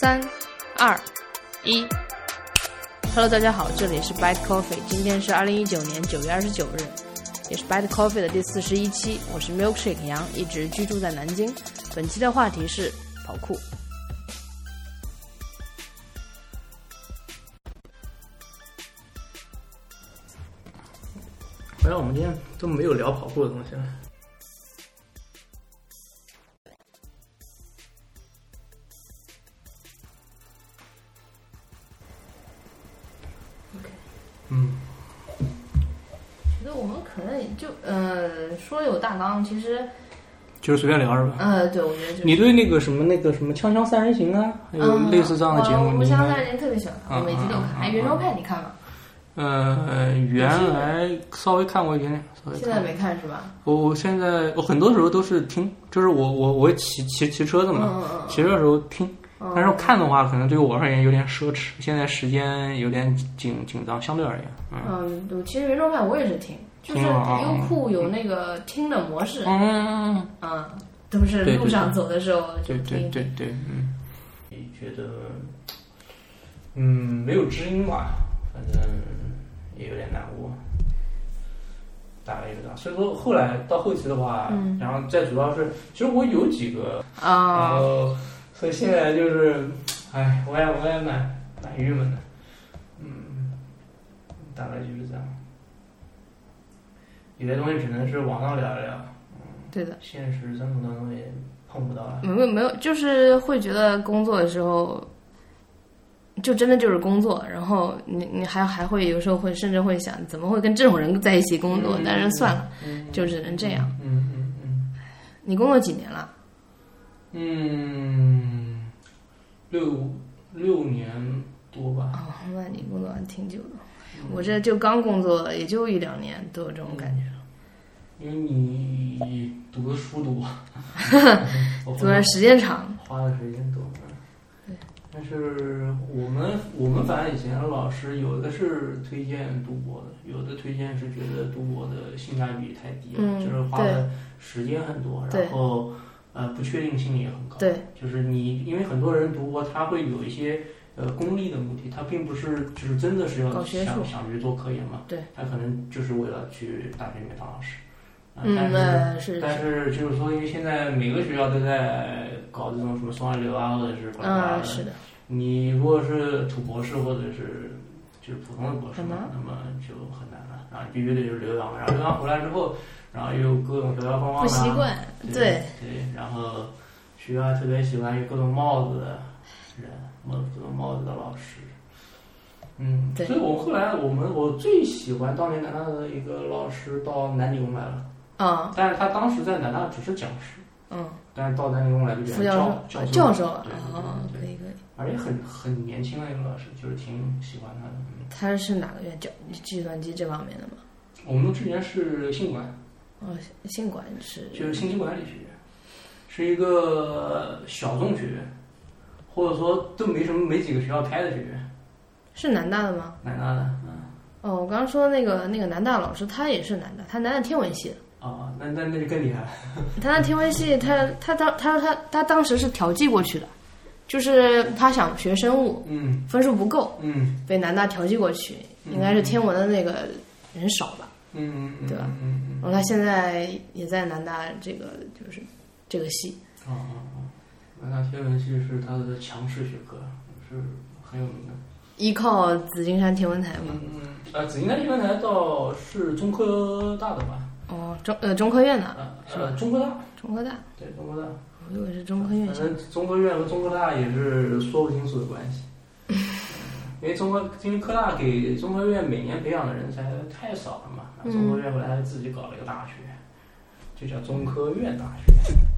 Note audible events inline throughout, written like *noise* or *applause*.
三、二、一。Hello，大家好，这里是 Bite Coffee，今天是二零一九年九月二十九日，也是 Bite Coffee 的第四十一期。我是 Milkshake 杨，一直居住在南京。本期的话题是跑酷。好像我们今天都没有聊跑酷的东西了。大纲，其实就是随便聊是吧？呃对，我觉得就是你对那个什么那个什么《锵锵三人行》啊，还有嗯类似这样的节目，我我你应该相三人行特别喜欢看，我每集都看。嗯嗯哎，圆桌派你看吗？呃，原来稍微看过一点点，稍微现在。没看是吧？我我现在我很多时候都是听，就是我我我骑骑骑车子嘛，嗯嗯骑车的时候听。嗯。但是看的话，可能对于我而言有点奢侈，现在时间有点紧紧张，相对而言，嗯嗯，对，其实圆桌派我也是听，就是听啊优酷有那个听的模式，嗯，嗯，都是对对路上走的时候就对对。对对，嗯，觉得，嗯，没有知音吧，反正也有点难过，大概就这样。所以说后来到后期的话，嗯。然后再主要是，其实我有几个，然啊，后所以现在就是，哎，我也我也蛮蛮郁闷的，嗯，大概就是这样。有些东西只能是网上聊一聊，对的，现实生活当中也碰不到了。没有没有，就是会觉得工作的时候，就真的就是工作，然后你你还还会有时候会甚至会想，怎么会跟这种人在一起工作？嗯但是算了，嗯就只能这样。嗯嗯嗯你工作几年了？嗯，六六年多吧。哦，那你工作还挺久的。我这就刚工作，也就一两年，都有这种感觉了。因为你读的书多，*laughs* 我做的时间长，花的时间多。对但是我们我们反正以前的老师有的是推荐读博的，有的推荐是觉得读博的性价比太低了，嗯就是花的时间很多，然后呃不确定性也很高。对，就是你因为很多人读博他会有一些呃功利的目的，他并不是就是真的是要想想去做科研嘛，对，他可能就是为了去大学里面当老师。呃嗯，但是但是就是说，因为现在每个学校都在搞这种什么双一流啊，或者是巴拉巴拉嗯，的。是的，你如果是土博士或者是就是普通的博士嘛，那么就很难了。然后你必须得就是留洋，然后留洋回来之后，然后又各种条条框框不习惯，对对，对，然后学校特别喜欢有各种帽子的人，帽各种帽子的老师。嗯，对所以我后来我们我最喜欢当年南大的一个老师到南理工来了。嗯但是他当时在南大只是讲师，嗯，但是到南理工来就变副成教授，教授，教授，对哦，对对对，可以可以。而且很很年轻的一个老师，就是挺喜欢他的。嗯他是哪个院？教计算机这方面的吗？我们之前是信管，哦，信管是就是信息管理学院，是一个小众学院，或者说都没什么没几个学校开的学院，是南大的吗？南大的，嗯。哦，我刚刚说那个那个南大老师，他也是南大，他南大天文系的。哦，那那那就更厉害了。*laughs* 他那天文系，他他当他说他他当时是调剂过去的，就是他想学生物，嗯分数不够，嗯被南大调剂过去，应该是天文的那个人少吧。嗯嗯，对吧嗯嗯然后他现在也在南大这个就是这个系，嗯，啊啊啊！南大天文系是它的强势学科，是很有名的。依靠紫金山天文台嘛。嗯嗯，呃，紫金山天文台倒是中科大的吧？哦，中呃中科院的，呃呃，中科大，中科大，对中科大。我以为是中科院系。反正中科院和中科大也是说不清楚的关系。*laughs* 嗯因为中科，因为科大给中科院每年培养的人才太少了嘛，中科院后来自己搞了一个大学，就叫中科院大学。*laughs*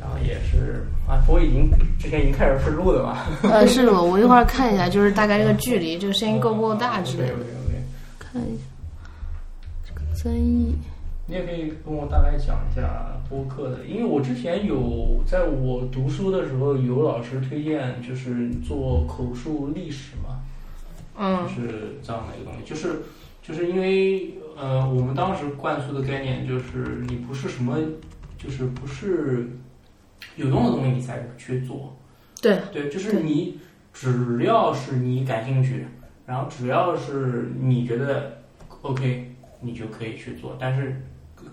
然后也是啊，不过已经之前已经开始试录了吧。*laughs* 呃，是的，我一会儿看一下，就是大概这个距离，这个声音够不够大之类的，OK，OK，OK 看一下这个增益。你也可以跟我大概讲一下播客的，因为我之前有在我读书的时候有老师推荐，就是做口述历史嘛，嗯。就是这样的一个东西，就是就是因为呃，我们当时灌输的概念就是你不是什么，就是不是有用的东西你才去做，对对，就是你只要是你感兴趣，然后只要是你觉得 OK，你就可以去做，但是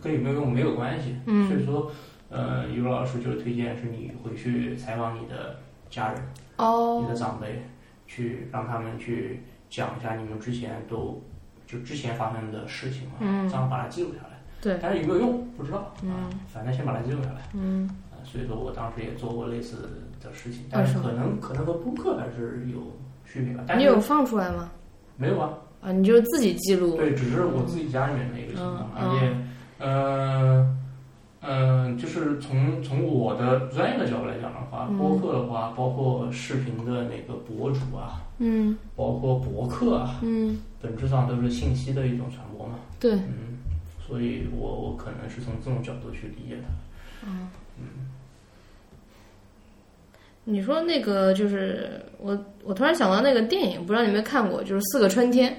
跟有没有用没有关系。嗯所以说，呃，于老师就推荐是你回去采访你的家人、哦你的长辈，去让他们去讲一下你们之前都就之前发生的事情嘛，嗯这样把它记录下来。对，但是有没有用不知道，嗯啊，反正先把它记录下来。嗯啊，所以说我当时也做过类似的事情，但是可能可能和播客还是有区别吧。但是你有放出来吗？没有啊？啊，你就自己记录。对，只是我自己家里面的一个情况，嗯而且，呃，嗯、就是从从我的专业的角度来讲的话，嗯播客的话，包括视频的那个博主啊，嗯包括博客啊，嗯，本质上都是信息的一种传播嘛。对，嗯，所以我我可能是从这种角度去理解它。你说那个就是我，我突然想到那个电影，不知道你有没有看过，就是《四个春天》。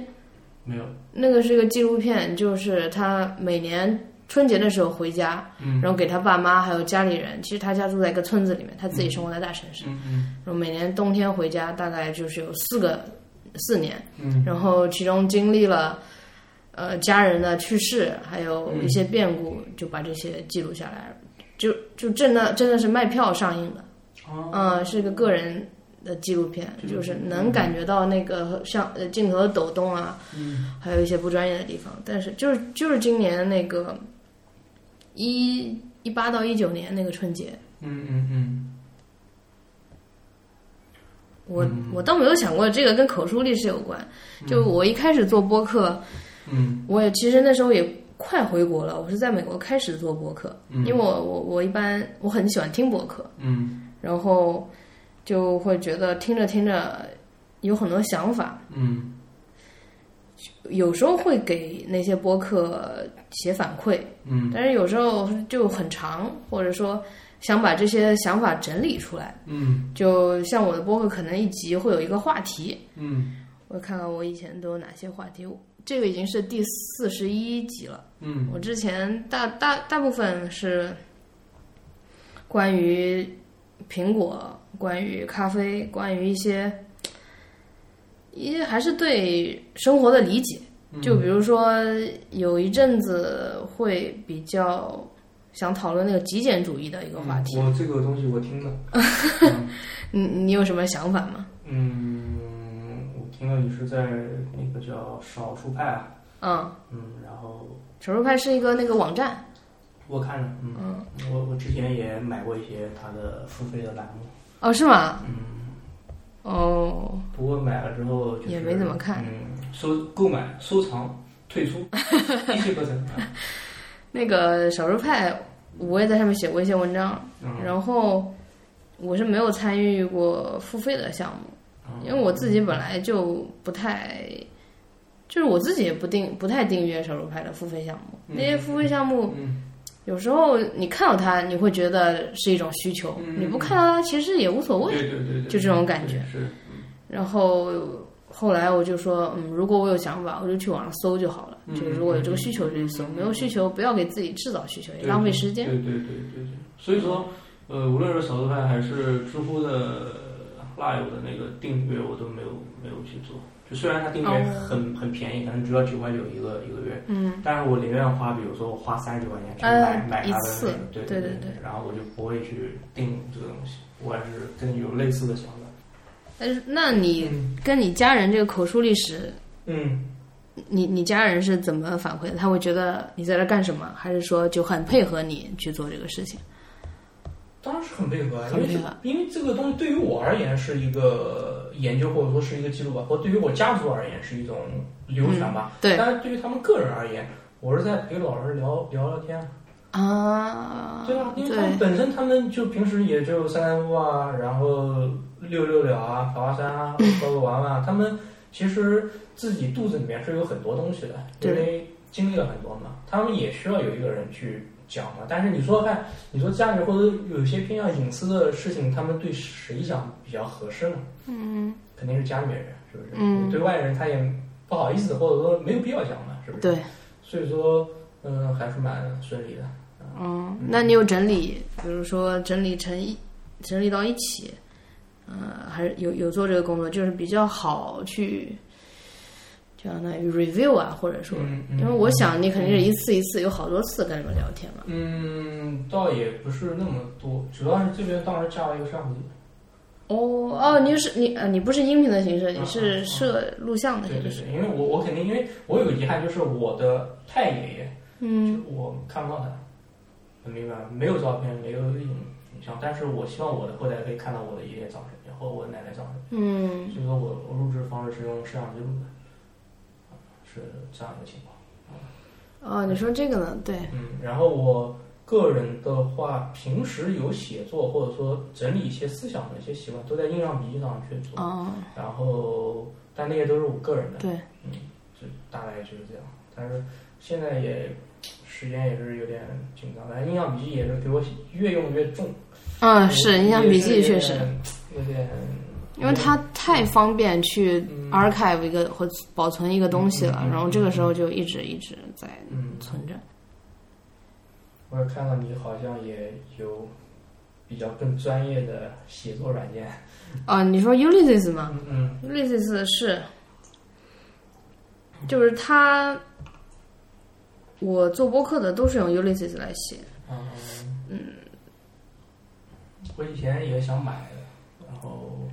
没有，那个是一个纪录片，就是他每年春节的时候回家，嗯。然后给他爸妈还有家里人，其实他家住在一个村子里面，他自己生活在大城市，嗯嗯。然后每年冬天回家，大概就是有四个四年，嗯。然后其中经历了呃家人的去世，还有一些变故，就把这些记录下来，就就真的真的是卖票上映的，哦嗯，是个个人的纪录片，就是能感觉到那个像呃镜头的抖动啊，嗯。还有一些不专业的地方，但是就是就是今年那个一一八到一九年那个春节，嗯嗯嗯。我、我倒没有想过这个跟口述历史有关。就我一开始做播客，嗯。我也其实那时候也快回国了，我是在美国开始做播客，因为我我我一般我很喜欢听播客，嗯然后就会觉得听着听着有很多想法，嗯。有时候会给那些播客写反馈，嗯。但是有时候就很长，或者说想把这些想法整理出来。嗯。就像我的播客，可能一集会有一个话题，嗯。我看看我以前都有哪些话题。这个已经是第四十一集了。嗯。我之前大大大部分是关于苹果、关于咖啡、关于一些一些还是对生活的理解。就比如说有一阵子会比较想讨论那个极简主义的一个话题。我这个东西我听了，*laughs* 你你有什么想法吗？嗯，我听了你是在那个叫少数派啊，嗯，嗯，然后少数派是一个那个网站。我看了，嗯，我我之前也买过一些他的付费的栏目，哦，是吗？嗯，哦，不过买了之后就是也没怎么看。嗯，收购买、收藏、退出，*laughs* 一气呵成啊，*laughs* 那个少数派，我也在上面写过一些文章，嗯。然后我是没有参与过付费的项目，嗯因为我自己本来就不太，就是我自己也不定不太订阅少数派的付费项目，那些付费项目嗯有时候你看到它，你会觉得是一种需求，嗯你不看到它其实也无所谓。对对对对，就这种感觉是，然后后来我就说，嗯，如果我有想法，我就去网上搜就好了。嗯就是如果有这个需求就去搜，没有需求不要给自己制造需求，也浪费时间。对对对对对，所以说，呃，无论是少数派还是知乎的 Live 的那个订阅，我都没有没有去做。就虽然它订阅哦很、很便宜，可能只要九块九一个一个月，嗯，但是我宁愿花，比如说我花三十九块钱去呃买、买它的对对对对然后我就不会去订这个东西，我还是跟你有类似的想法。但是那你嗯跟你家人这个口述历史，嗯，你你家人是怎么反馈的？他会觉得你在这干什么，还是说就很配合你去做这个事情？当然是很配合啊，因为因为这个东西对于我而言是一个研究或者说是一个记录吧，或对于我家族而言是一种流传吧。对。但是对于他们个人而言，我是在陪老人聊聊聊天，啊，对吧？因为他们本身他们就平时也就散散步啊，然后溜溜鸟啊，爬爬山啊，逗逗玩玩，他们其实自己肚子里面是有很多东西的，因为经历了很多嘛，他们也需要有一个人去讲嘛。但是你说看，你说家里或者有些偏向隐私的事情，他们对谁讲比较合适呢？嗯，肯定是家里面人，是不是？嗯你对外人他也不好意思，或者说没有必要讲嘛，是不是？对，所以说，嗯、还是蛮顺利的。嗯，那你有整理，比如说整理成一整理到一起，呃，还是有有做这个工作，就是比较好去，就相当于 review 啊，或者说，因为我想你肯定是一次一次有好多次跟你们聊天嘛。嗯，倒也不是那么多，主要是这边当时加了一个摄像机。哦哦，你是你呃，你不是音频的形式，你嗯是嗯摄录像的形式。对对对，因为我我肯定，因为我有个遗憾，就是我的太爷爷，嗯就我看不到他，很明白？没有照片，没有影影像，但是我希望我的后代可以看到我的爷爷长什么样，和我的奶奶长什么嗯样，所以说我我录制方式是用摄像机录的，啊是这样一个情况。哦，你说这个呢？对，嗯，然后我个人的话，平时有写作或者说整理一些思想的一些习惯，都在印象笔记上去做。哦，然后，但那些都是我个人的，对，嗯，就大概就是这样。但是现在也时间也是有点紧张，但是印象笔记也是给我写越用越重。嗯，是印象笔记确实，有点，因为它太方便去嗯 archive 一个或保存一个东西了，然后这个时候就一直一直在嗯，存着。我也看到你好像也有比较更专业的写作软件。啊，你说 Ulysses 吗嗯嗯？Ulysses 是，就是它，我做播客的都是用 Ulysses 来写。嗯嗯，我以前也想买，然后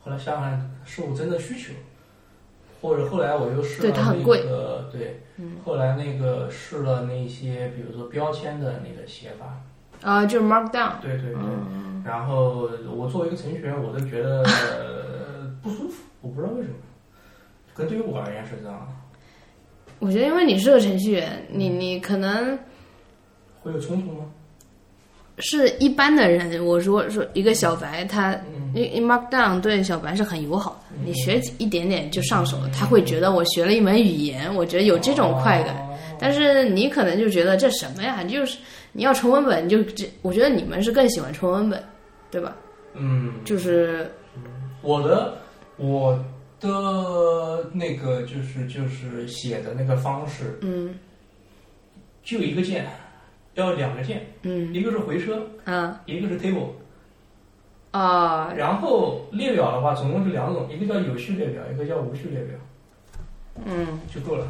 后来想想是我真的需求，或者后来我又试了对它很贵那个对，嗯后来那个试了那些比如说标签的那个写法，啊、就是 Markdown。对对对，嗯，然后我作为一个程序员，我都觉得、*laughs* 呃不舒服，我不知道为什么，可能对于我而言是这样的，我觉得因为你是个程序员，你你可能会有冲突吗？是一般的人。我如果说一个小白，他嗯因为 Markdown 对小白是很友好的，你学一点点就上手了，他会觉得我学了一门语言，我觉得有这种快感。哦但是你可能就觉得这什么呀？就是你要纯文本，你就这，我觉得你们是更喜欢纯文本，对吧？嗯，就是我的我的那个就是就是写的那个方式，嗯就一个键，要两个键，嗯一个是回车，啊一个是 table。啊然后列表的话，总共是两种，一个叫有序列表，一个叫无序列表，嗯就够了。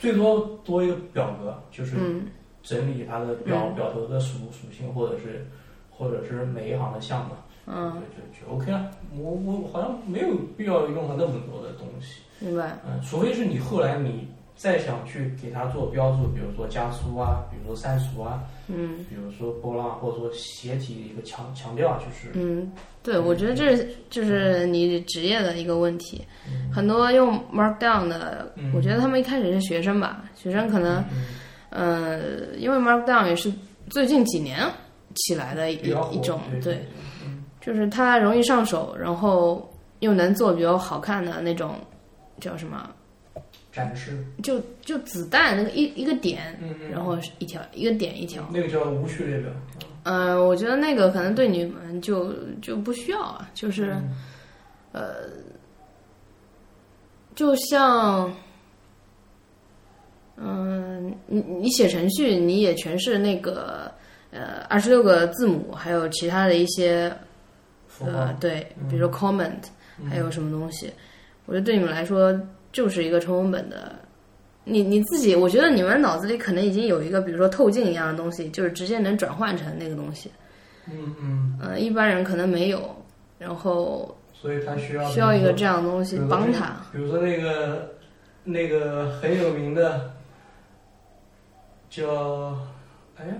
最多多一个表格，就是嗯整理它的表、嗯表头的属属性，或者是或者是每一行的项目，嗯，就就就 OK 了。我我好像没有必要用到那么多的东西。明白。嗯，除非是你后来你再想去给它做标注，比如说加粗啊，比如说删除啊，嗯。比如说波浪，或者说斜体的一个强强调，就是嗯，对，我觉得这就是你职业的一个问题。嗯。很多用 Markdown 的，嗯。我觉得他们一开始是学生吧，学生可能嗯呃，因为 Markdown 也是最近几年起来的一一种，对就是它容易上手，然后又能做比较好看的那种，叫什么？展示，就就子弹那个一一个点，嗯嗯，然后一条一个点一条。那个叫无序列表，嗯、我觉得那个可能对你们就就不需要啊，就是嗯。就像，嗯，你你写程序，你也全是那个呃二十六个字母，还有其他的一些呃，对，比如说 comment，、嗯。还有什么东西，我觉得对你们来说就是一个纯文本的。你你自己，我觉得你们脑子里可能已经有一个，比如说透镜一样的东西，就是直接能转换成那个东西。嗯嗯，呃，一般人可能没有，然后所以他需要需要一个这样样的东西帮他。比如说那个那个很有名的叫哎呀，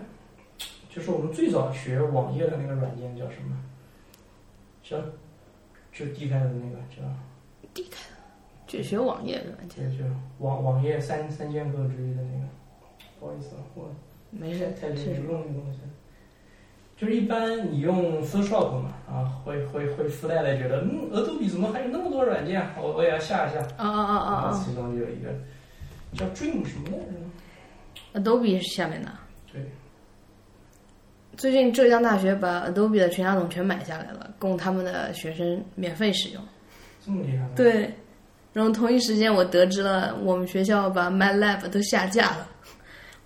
就是我们最早学网页的那个软件叫什么？叫就 D 开头的那个叫去学网页的软就件，就网网页三三剑客之一的那个，不好意思啊，我没事太，太是不用那个东西。就是一般你用 Photoshop 嘛，啊，会会会附带的觉得，嗯，Adobe 怎么还有那么多软件？我我也要下一下。啊啊啊啊其中就有一个叫 Dream 什么来着，！Adobe 是下面的。对。最近浙江大学把 Adobe 的全家桶全买下来了，供他们的学生免费使用。这么厉害吗？对，然后同一时间我得知了我们学校把 MATLAB 都下架了，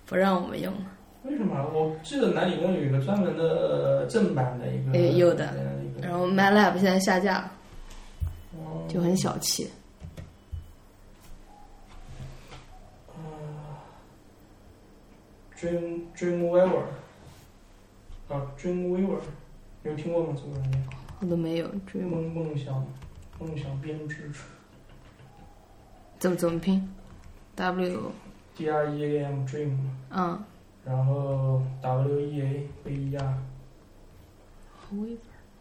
不让我们用了。为什么？我记得南理工有一个专门的正版的一个，诶有的然后 MATLAB 现在下架了，哦就很小气。Dream Dreamweaver 啊，Dreamweaver，有听过吗？这个软件？我都没有梦梦想梦想编织怎么怎么拼？W D R E A M Dream，嗯然后 W E A V E R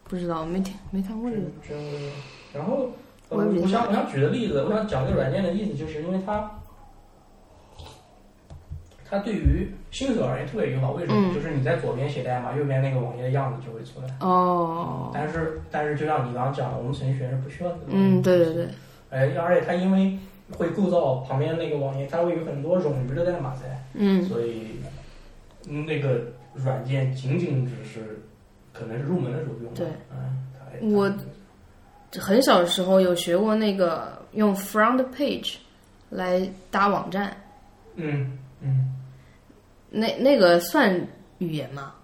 不知道，没听没看过这个。然后呃我我想我想举个例子，我想讲这个软件的意思，就是因为它。它对于新手而言特别友好，为什么？嗯就是你在左边写代码，右边那个网页的样子就会出来。哦，但是但是就像你刚刚讲的，我们程序员是不需要这个。嗯，对对对，哎，而且它因为会构造旁边那个网页，它会有很多冗余的代码在，嗯所以嗯那个软件仅仅只是可能是入门的时候用的。对，嗯，我很小的时候有学过那个用 front page 来搭网站，嗯嗯，那那个算语言吗？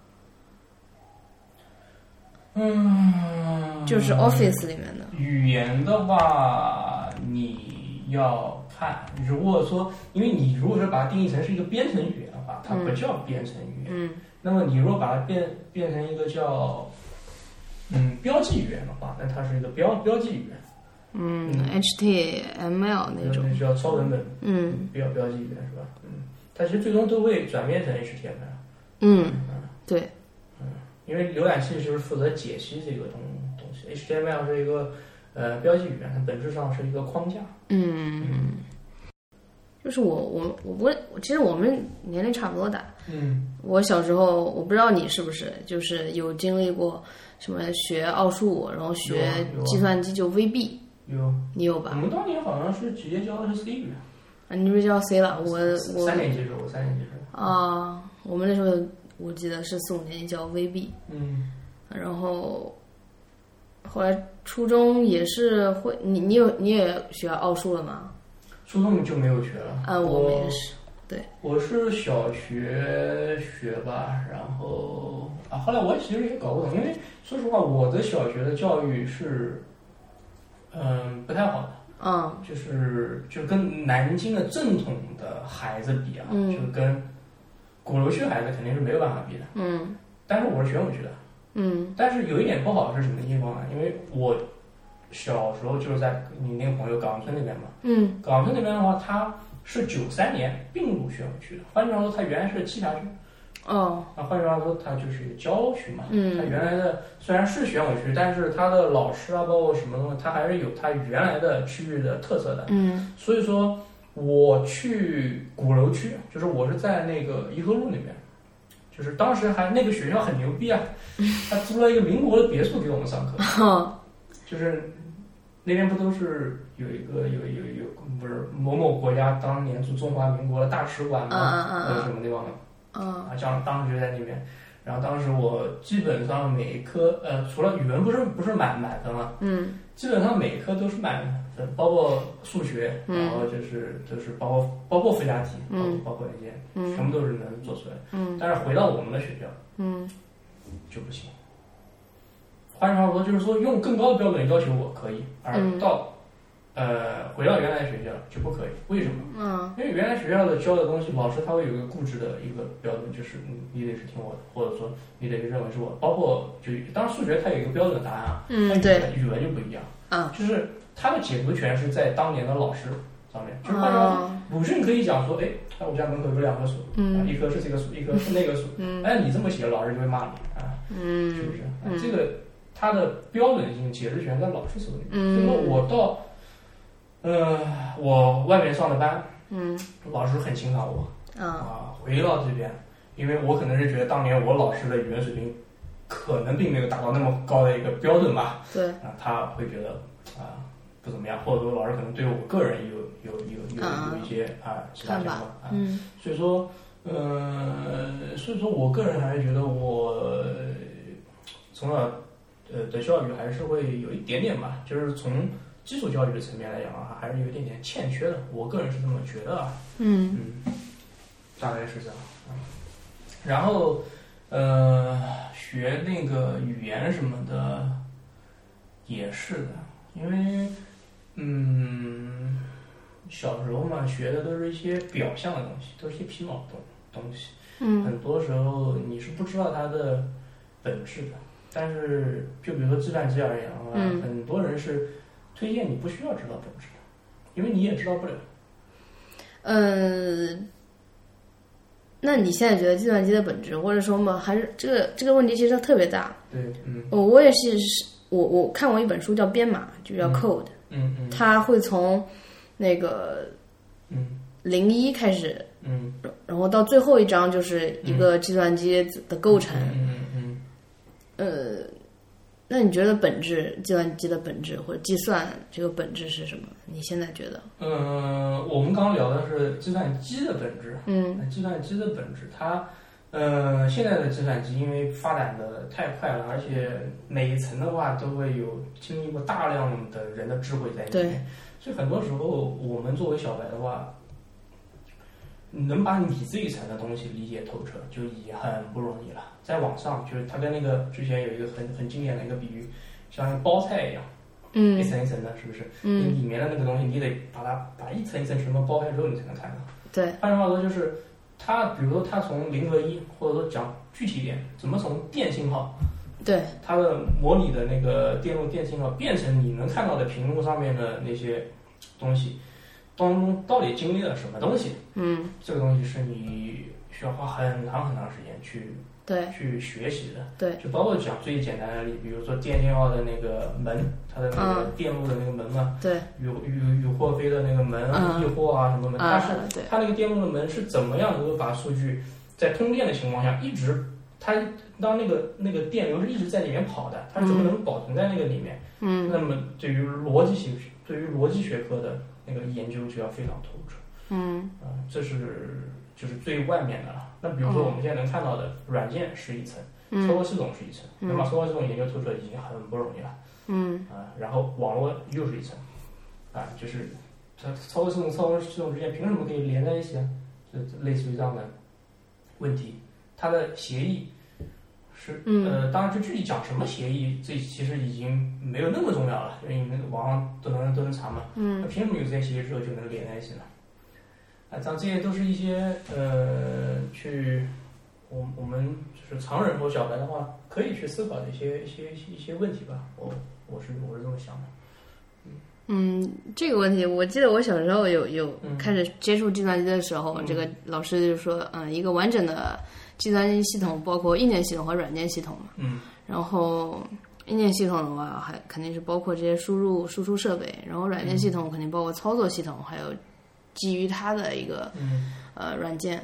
嗯，就是 Office 里面的。语言的话，你要看，如果说，因为你如果说把它定义成是一个编程语言的话，它不叫编程语言。嗯。那么你如果把它变变成一个叫嗯标记语言的话，那它是一个标标记语言，嗯，HTML 那种。那叫超文本嗯标标记语言是吧？嗯，它其实最终都会转变成 HTML，嗯，对，嗯。因为浏览器就是负责解析这个东东西，HTML 是一个呃标记语言，它本质上是一个框架。嗯，就是我我我不会，其实我们年龄差不多大。嗯。我小时候，我不知道你是不是，就是有经历过什么学奥数，然后学计算机就 VB，有，你有吧？我们当年好像是直接教的是 C 语言，啊，你是教 C 了，我我三年级时候，我三年级时候，啊，我们那时候我记得是四五年级教 VB，嗯，然后后来初中也是会，你你有你也学奥数了吗？初中就没有学了。啊，我们也是，对我是小学学吧，然后啊，后来我其实也搞不懂，因为说实话，我的小学的教育是，嗯，不太好的，嗯就是就跟南京的正统的孩子比啊，嗯就跟鼓楼区孩子肯定是没有办法比的。嗯但是我是玄武区的，嗯但是有一点不好是什么地方呢？因为我小时候就是在你那个朋友岗村那边嘛，嗯岗村那边的话，它是九三年并入玄武区的，换句话说，它原来是栖霞区。哦那，换句话说，它就是郊区嘛。嗯它嗯原来的虽然是玄武区，但是它的老师啊，包括什么东西，它还是有它原来的区域的特色的。嗯所以说，我去鼓楼区，就是我是在那个颐和路那边，就是当时还那个学校很牛逼啊，他租了一个民国的别墅给我们上课，就是那边不都是有一个有有有不是某某国家当年驻中华民国的大使馆嗯吗？嗯。还有什么地方的？嗯。啊，当当时就在那边，然后当时我基本上每一科，呃，除了语文不是不是满满分嘛，嗯。基本上每一科都是满分，包括数学，嗯。然后就是就是包括包括附加题，包括嗯包括那些，嗯。全部都是能做出来。嗯。但是回到我们的学校嗯就不行。换句话说，就是说用更高的标准要求我可以，而嗯到、呃回到原来的学校就不可以。为什么？嗯因为原来学校的教的东西，老师他会有一个固执的一个标准，就是你你得是听我的，或者说你得是认为是我。包括就当然数学它有一个标准答案啊，嗯，对，语文就不一样，啊，就是它的解读权是在当年的老师上面。就是换句话说，哦鲁迅可以讲说，哎，那我家门口有两棵树，一棵是这个树，一棵是那个树，嗯哎，你这么写，老师就会骂你啊，是嗯不是？啊嗯这个它的标准性解释权在老师手里。嗯所以说我到，呃，我外面上的班，嗯老师很欣赏我。啊啊，回到这边，因为我可能是觉得当年我老师的语文水平可能并没有达到那么高的一个标准吧，对，啊，他会觉得啊不怎么样，或者说老师可能对我个人有有有有啊有一些啊其他想法啊，嗯所以说，呃，所以说我个人还是觉得我从小呃的教育还是会有一点点吧，就是从基础教育的层面来讲的话，还是有一点点欠缺的，我个人是这么觉得啊。嗯嗯，大概是这样。嗯然后，呃，学那个语言什么的，也是的，因为嗯，小时候嘛，学的都是一些表象的东西，都是一些皮毛东东西。嗯很多时候你是不知道它的本质的。但是，就比如说计算机而言的话，嗯很多人是推荐你不需要知道本质的，因为你也知道不了。嗯，那你现在觉得计算机的本质，或者说嘛，还是这个这个问题其实它特别大。对，嗯我我也是，我我看过一本书叫《编码》，就叫嗯 Code，嗯嗯嗯，他会从那个嗯零一开始，嗯然后到最后一章就是一个计算机的构成。嗯嗯嗯呃，那你觉得本质，计算机的本质或者计算这个本质是什么？你现在觉得？嗯，我们刚刚聊的是计算机的本质。嗯那计算机的本质，它，呃，现在的计算机因为发展的太快了，而且每一层的话都会有经历过大量的人的智慧在里面，所以很多时候我们作为小白的话，能把你这一层的东西理解透彻，就已经很不容易了。在网上，就是它跟那个之前有一个很很经典的一个比喻，像包菜一样，嗯一嗯层一层的，是不是？嗯，你里面的那个东西，你得把它把一层一层全部剥开之后，你才能看到。对，换句话说，就是它，比如说它从零和一，或者说讲具体一点，怎么从电信号，对，它的模拟的那个电路电信号，变成你能看到的屏幕上面的那些东西，当中到底经历了什么东西？嗯这个东西是你需要花很长很长时间去对。去学习的。对，就包括讲最简单的例，比如说电信号的那个门，它的那个嗯。电路的那个门嘛，对，与与与货飞的那个门、嗯。易货啊什么门，它啊是对，它那个电路的门是怎么样能够把数据在通电的情况下一直，它当那个那个电流是一直在里面跑的，它怎么能保存在那个里面？嗯。那么对于逻辑学对于逻辑学科的那个研究就要非常透彻嗯。啊、这是就是最外面的了。那比如说我们现在能看到的软件是一层，操嗯作系统是一层，嗯能把操作系统研究透彻已经很不容易了。嗯啊，然后网络又是一层，啊，就是它操作系统、操作系统之间凭什么可以连在一起啊？就类似于这样的问题，它的协议是嗯呃，当然就具体讲什么协议，这其实已经没有那么重要了，因为网上都能都能查嘛。嗯那凭什么有这些协议之后就能连在一起呢？啊，像这些都是一些呃，去我我们就是常人或小白的话，可以去思考的一些一些一些问题吧。我我是我是这么想的。嗯，这个问题，我记得我小时候有有嗯开始接触计算机的时候，嗯这个老师就说，嗯，一个完整的计算机系统包括硬件系统和软件系统嘛。嗯然后硬件系统的话，还肯定是包括这些输入输出设备，然后软件系统肯定包括操作系统，还有基于它的一个嗯呃软件。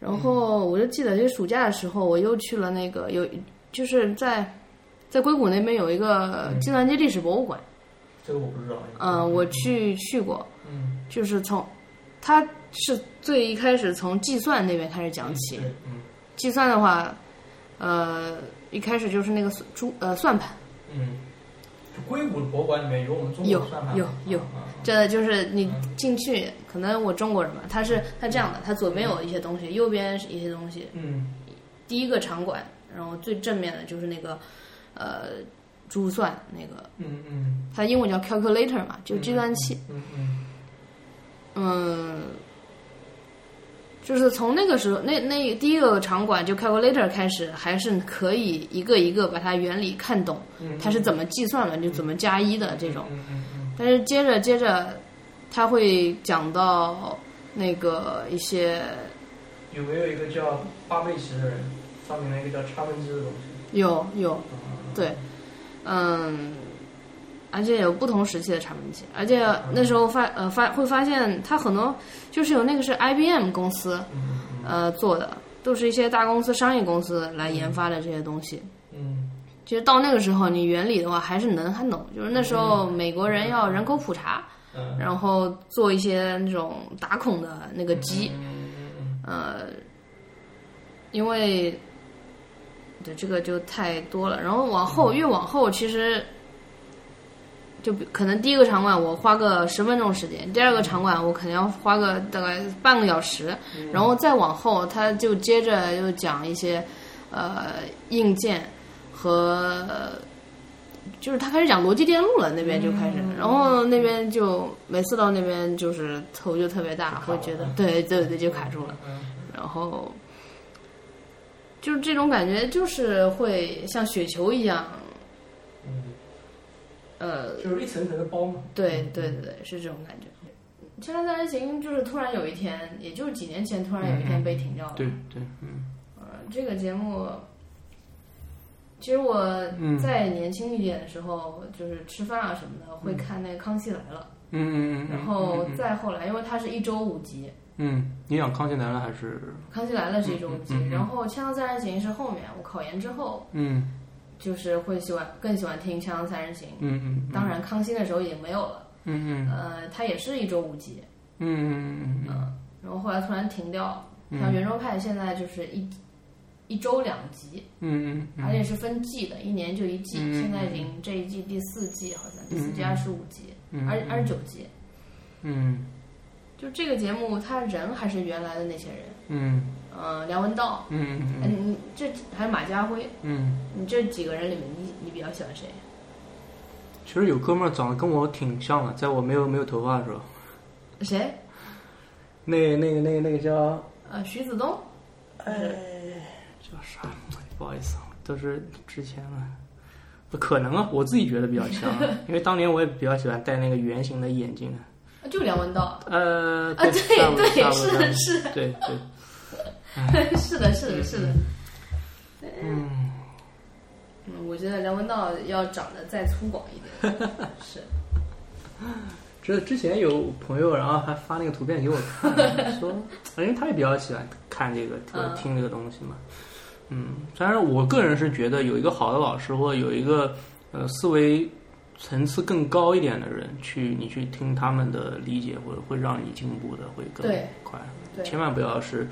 然后我就记得，就暑假的时候，我又去了那个有，就是在在硅谷那边有一个计算机历史博物馆，这个我不知道。嗯、我去去过，嗯就是从它是最一开始从计算那边开始讲起。嗯计算的话，呃，一开始就是那个算珠呃算盘。嗯，就硅谷博物馆里面有我们中国的算盘吗？有有。啊啊啊。真的就是你进去，可能我中国人嘛，他是他这样的，他左边有一些东西，右边是一些东西。嗯。第一个场馆，然后最正面的就是那个呃珠算那个，嗯嗯。它英文叫 calculator 嘛，就是计算器。嗯嗯。嗯，就是从那个时候，那那第一个场馆就 calculator 开始，还是可以一个一个把它原理看懂，嗯，它是怎么计算的，就怎么加一的这种。但是接着接着，他会讲到那个一些有没有一个叫巴贝奇的人发明了一个叫差分机的东西？有有啊对，嗯，而且有不同时期的差分器，而且那时候发呃发会发现它很多就是有那个是 IBM 公司嗯呃做的，都是一些大公司商业公司来研发的这些东西。嗯其实到那个时候，你原理的话还是能看懂。就是那时候美国人要人口普查，嗯然后做一些那种打孔的那个机，呃，因为对这个就太多了。然后往后越往后，其实就比可能第一个场馆我花个十分钟时间，第二个场馆我可能要花个大概半个小时，然后再往后，他就接着又讲一些呃硬件和就是他开始讲逻辑电路了，那边就开始，然后那边就每次到那边就是头就特别大，会觉得对对对就卡住了，然后就是这种感觉，就是会像雪球一样，呃，就是一层层的包嘛。对对对对，是这种感觉。《枪战三人行》就是突然有一天，也就是几年前，突然有一天被停掉了。对对，嗯。呃，这个节目，其实我在年轻一点的时候，就是吃饭啊什么的，会看那个《康熙来了》。嗯嗯嗯。然后再后来，因为它是一周五集。嗯，你想《康熙来了》还是？《康熙来了》是一周五集，然后《枪战三人行》是后面，我考研之后。嗯。就是会喜欢更喜欢听《锵锵三人行》。嗯嗯。当然，康熙的时候已经没有了。嗯嗯，呃，它也是一周五集，嗯嗯嗯嗯，然后后来突然停掉，像圆桌派现在就是一一周两集，嗯嗯，而且是分季的，一年就一季，现在已经这一季第四季好像第四季二十五集，二二十九集，嗯，就这个节目，他人还是原来的那些人，嗯，呃，梁文道，嗯嗯嗯，这还有马家辉，嗯，你这几个人里面，你你比较喜欢谁？其实有哥们儿长得跟我挺像的，在我没有没有头发的时候。谁？那那个那个那个叫呃徐子东。哎，叫啥？不好意思，都是之前了。不。可能啊，我自己觉得比较像，*laughs* 因为当年我也比较喜欢戴那个圆形的眼镜。就梁文道。呃，啊，对对，是，是的，对对。*laughs* 是的，是的，是的。嗯。嗯，我觉得梁文道要长得再粗犷一点。*laughs* 是。这之前有朋友，然后还发那个图片给我看，*laughs* 说，因为他也比较喜欢看这个、听这个东西嘛。嗯，当然，我个人是觉得有一个好的老师，或者有一个呃思维层次更高一点的人，去你去听他们的理解，或者会让你进步的会更快。对，千万不要是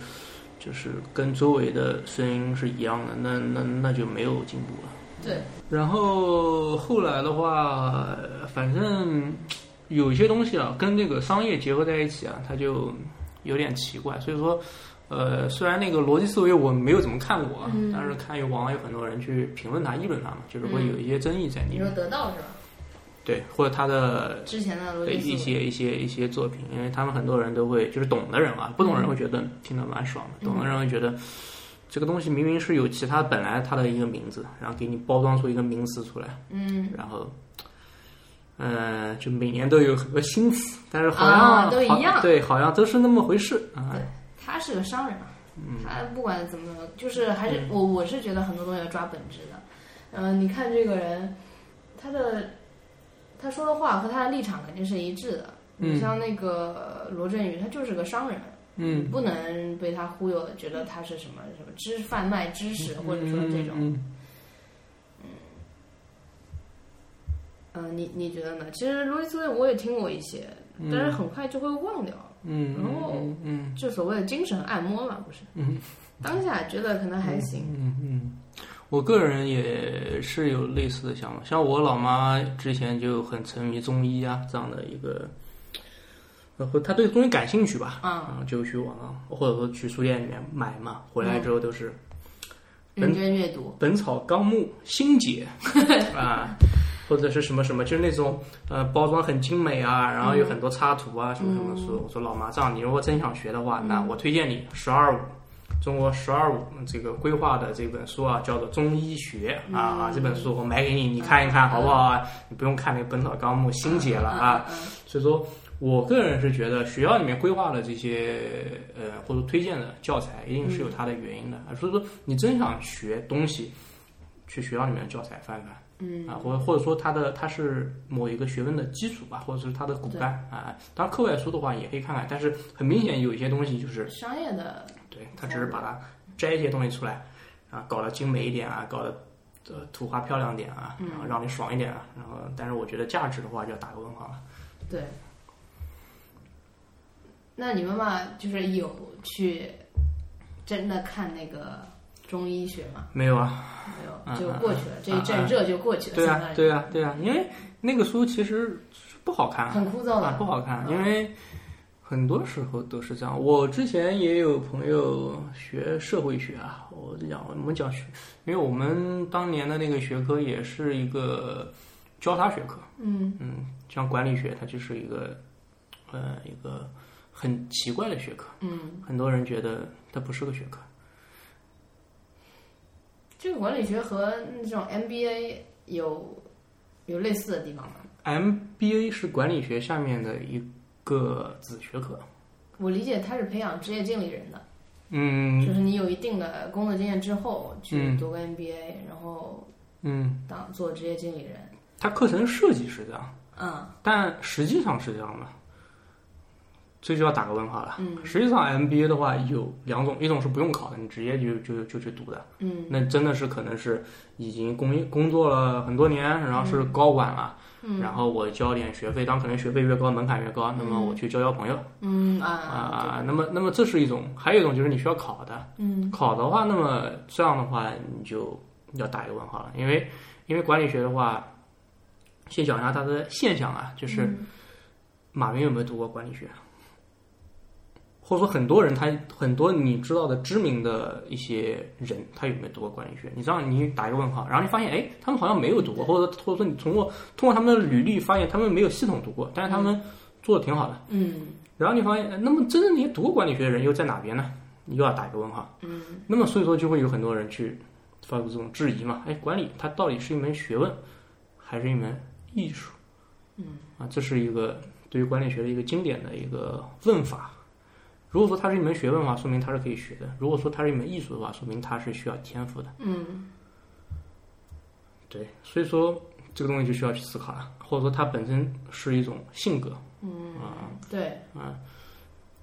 就是跟周围的声音是一样的，那那那就没有进步了。对，然后后来的话，反正有一些东西啊，跟那个商业结合在一起啊，它就有点奇怪。所以说，呃，虽然那个逻辑思维我没有怎么看过，但是看有网上有很多人去评论它、议论它嘛，就是会有一些争议在里面。你说得到是吧？对，或者他的之前的对一些一些一些作品，因为他们很多人都会就是懂的人啊，不懂人会觉得听得蛮爽的，懂的人会觉得。这个东西明明是有其他本来它的一个名字，然后给你包装出一个名词出来，嗯，然后，嗯，就每年都有很多新词，但是好像都一样，对，好像都是那么回事啊。对，他是个商人嘛，他不管怎么，就是还是我我是觉得很多东西要抓本质的。嗯，你看这个人，他的他说的话和他的立场肯定是一致的。你像那个罗振宇，他就是个商人。嗯，不能被他忽悠，觉得他是什么什么知贩卖知识，或者说这种，嗯，嗯，你你觉得呢？其实罗辑思维我也听过一些，但是很快就会忘掉，嗯，然后嗯，就所谓的精神按摩嘛，不是，嗯，当下觉得可能还行，嗯嗯，我个人也是有类似的想法，像我老妈之前就很沉迷中医啊这样的一个。然后他对中医感兴趣吧，啊，就去网上或者说去书店里面买嘛，回来之后都是认真阅读《本草纲目》心解 *laughs* 啊，或者是什么什么，就是那种呃包装很精美啊，然后有很多插图啊什么什么书。我说老妈，这样你如果真想学的话，那我推荐你“十二五”中国“十二五”这个规划的这本书啊，叫做《中医学》啊，这本书我买给你，你看一看好不好啊？你不用看那个《本草纲目》新解了啊，所以说。我个人是觉得学校里面规划的这些呃或者推荐的教材一定是有它的原因的。啊，所以说你真想学东西，去学校里面的教材翻翻，嗯。啊或或者说它的它是某一个学问的基础吧，或者是它的骨干啊，当然课外书的话也可以看看，但是很明显有一些东西就是商业的，对，它只是把它摘一些东西出来啊，搞得精美一点啊，搞得呃图画漂亮点啊，然后让你爽一点啊，然后但是我觉得价值的话就要打个问号了，对。那你妈妈就是有去真的看那个中医学吗？没有啊，没有就过去了，这一阵热就过去了。对啊，对啊，对啊，因为那个书其实不好看，很枯燥的，不好看，因为很多时候都是这样。我之前也有朋友学社会学啊，我讲我们讲学，因为我们当年的那个学科也是一个交叉学科。嗯嗯，像管理学，它就是一个呃一个很奇怪的学科，嗯，很多人觉得它不是个学科。这个管理学和这种 MBA 有有类似的地方吗？MBA 是管理学下面的一个子学科。我理解它是培养职业经理人的，嗯就是你有一定的工作经验之后去嗯读个 MBA，、然后嗯，当做职业经理人。它课程设计是这样，嗯但实际上是这样的，这就要打个问号了。嗯实际上 MBA 的话有两种，一种是不用考的，你直接就就就去读的，嗯那真的是可能是已经工工作了很多年，然后是高管了，嗯然后我交点学费，当可能学费越高，门槛越高，那么我去交交朋友。嗯啊啊、那么那么这是一种，还有一种就是你需要考的，嗯。考的话，那么这样的话你就要打一个问号了，因为因为管理学的话，先讲一下它的现象啊，就是嗯。马云有没有读过管理学？或者说很多人他很多你知道的知名的一些人，他有没有读过管理学？你这样你打一个问号，然后你发现哎，他们好像没有读过，或者或者说你通过通过他们的履历发现他们没有系统读过，但是他们做的挺好的。嗯然后你发现，那么真正那些读过管理学的人又在哪边呢？你又要打一个问号。嗯那么所以说就会有很多人去发出这种质疑嘛，哎，管理它到底是一门学问，还是一门艺术？嗯啊，这是一个对于管理学的一个经典的一个问法。如果说它是一门学问的话，说明它是可以学的；如果说它是一门艺术的话，说明它是需要天赋的。嗯对，所以说这个东西就需要去思考了，或者说它本身是一种性格嗯啊对啊，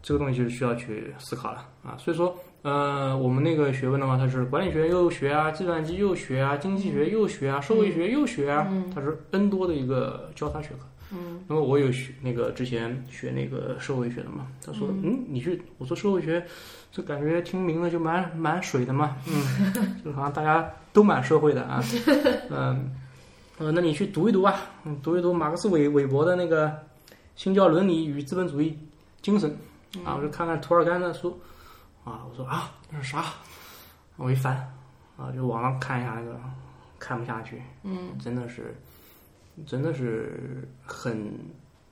这个东西就是需要去思考了啊。所以说，呃，我们那个学问的话，它是管理学又学啊，计算机又学啊，经济学又学啊，社会学又学啊，嗯它是 N 多的一个交叉学科。嗯。那么我有学那个之前学那个社会学的嘛，他说，嗯，你去，我说社会学，这感觉听名字就蛮蛮水的嘛，嗯，*laughs* 就好像大家都蛮社会的啊，*laughs* 嗯，呃，那你去读一读吧，嗯，读一读马克思韦韦伯的那个《新教伦理与资本主义精神》啊，我就看看涂尔干的书，啊，我说啊，那是啥？我一翻，啊，就网上看一下那个，看不下去，嗯。真的是，真的是很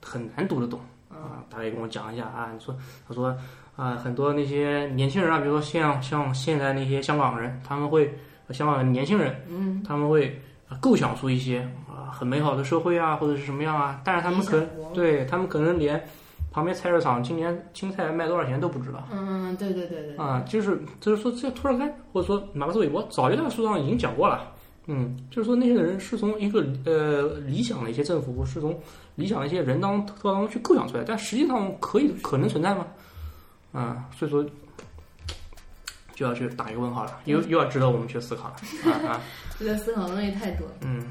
很难读得懂啊。大概跟我讲一下啊，你说他说啊，很多那些年轻人啊，比如说像像现在那些香港人，他们会香港的年轻人，嗯，他们会啊构想出一些啊很美好的社会啊，或者是什么样啊，但是他们可理想国对他们可能连旁边菜市场今年青菜卖多少钱都不知道。嗯对对对对，啊，就是就是说，这涂尔干或者说马克思韦伯早就在书上已经讲过了。嗯，就是说那些人是从一个呃理想的一些政府，是从理想的一些人当当中去构想出来，但实际上可以可能存在吗？啊，所以说就要去打一个问号了，又又要值得我们去思考了啊啊，*laughs* 这个思考的东西太多了。嗯。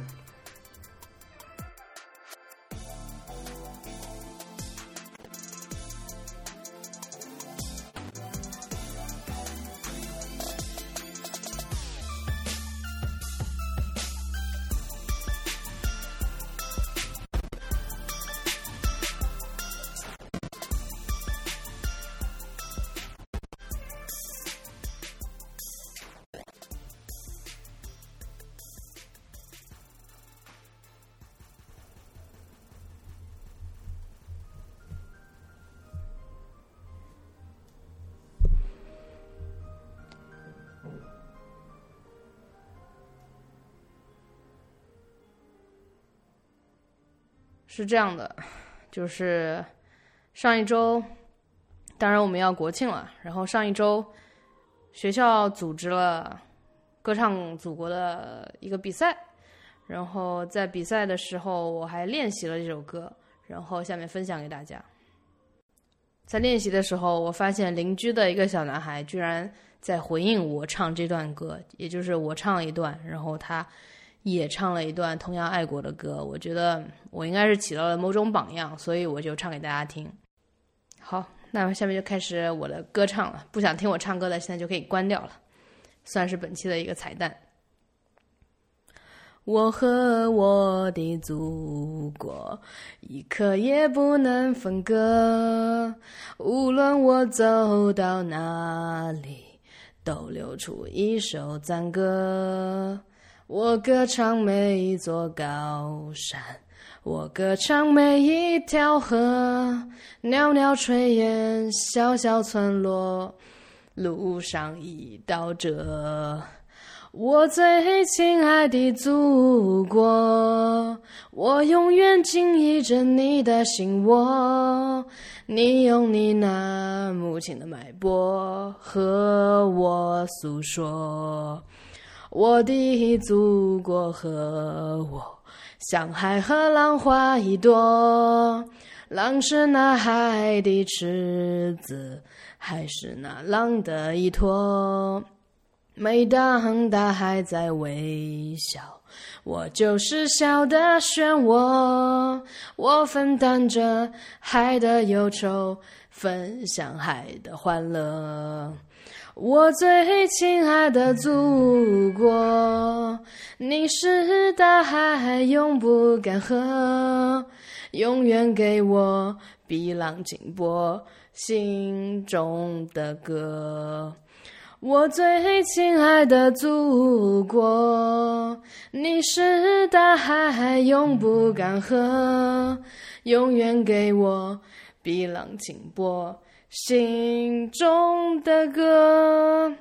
是这样的，就是上一周，当然我们要国庆了，然后上一周学校组织了歌唱祖国的一个比赛，然后在比赛的时候我还练习了这首歌，然后下面分享给大家。在练习的时候，我发现邻居的一个小男孩居然在回应我唱这段歌，也就是我唱一段，然后他也唱了一段同样爱国的歌。我觉得我应该是起到了某种榜样，所以我就唱给大家听。好，那么下面就开始我的歌唱了。不想听我唱歌的，现在就可以关掉了，算是本期的一个彩蛋。我和我的祖国一刻也不能分割。无论我走到哪里，都流出一首赞歌。我歌唱每一座高山，我歌唱每一条河，袅袅炊烟，小小村落，路上一道辙。我最亲爱的祖国，我永远紧依着你的心窝。你用你那母亲的脉搏和我诉说，我的祖国和我，像海和浪花一朵。浪是那海的池子，海是那浪的依托。每当大海在微笑，我就是笑的漩涡。我分担着海的忧愁，分享海的欢乐。我最亲爱的祖国，你是大海永不干涸，永远给我碧浪清波，心中的歌。我最亲爱的祖国，你是大海永不干涸，永远给我碧浪清波，心中的歌。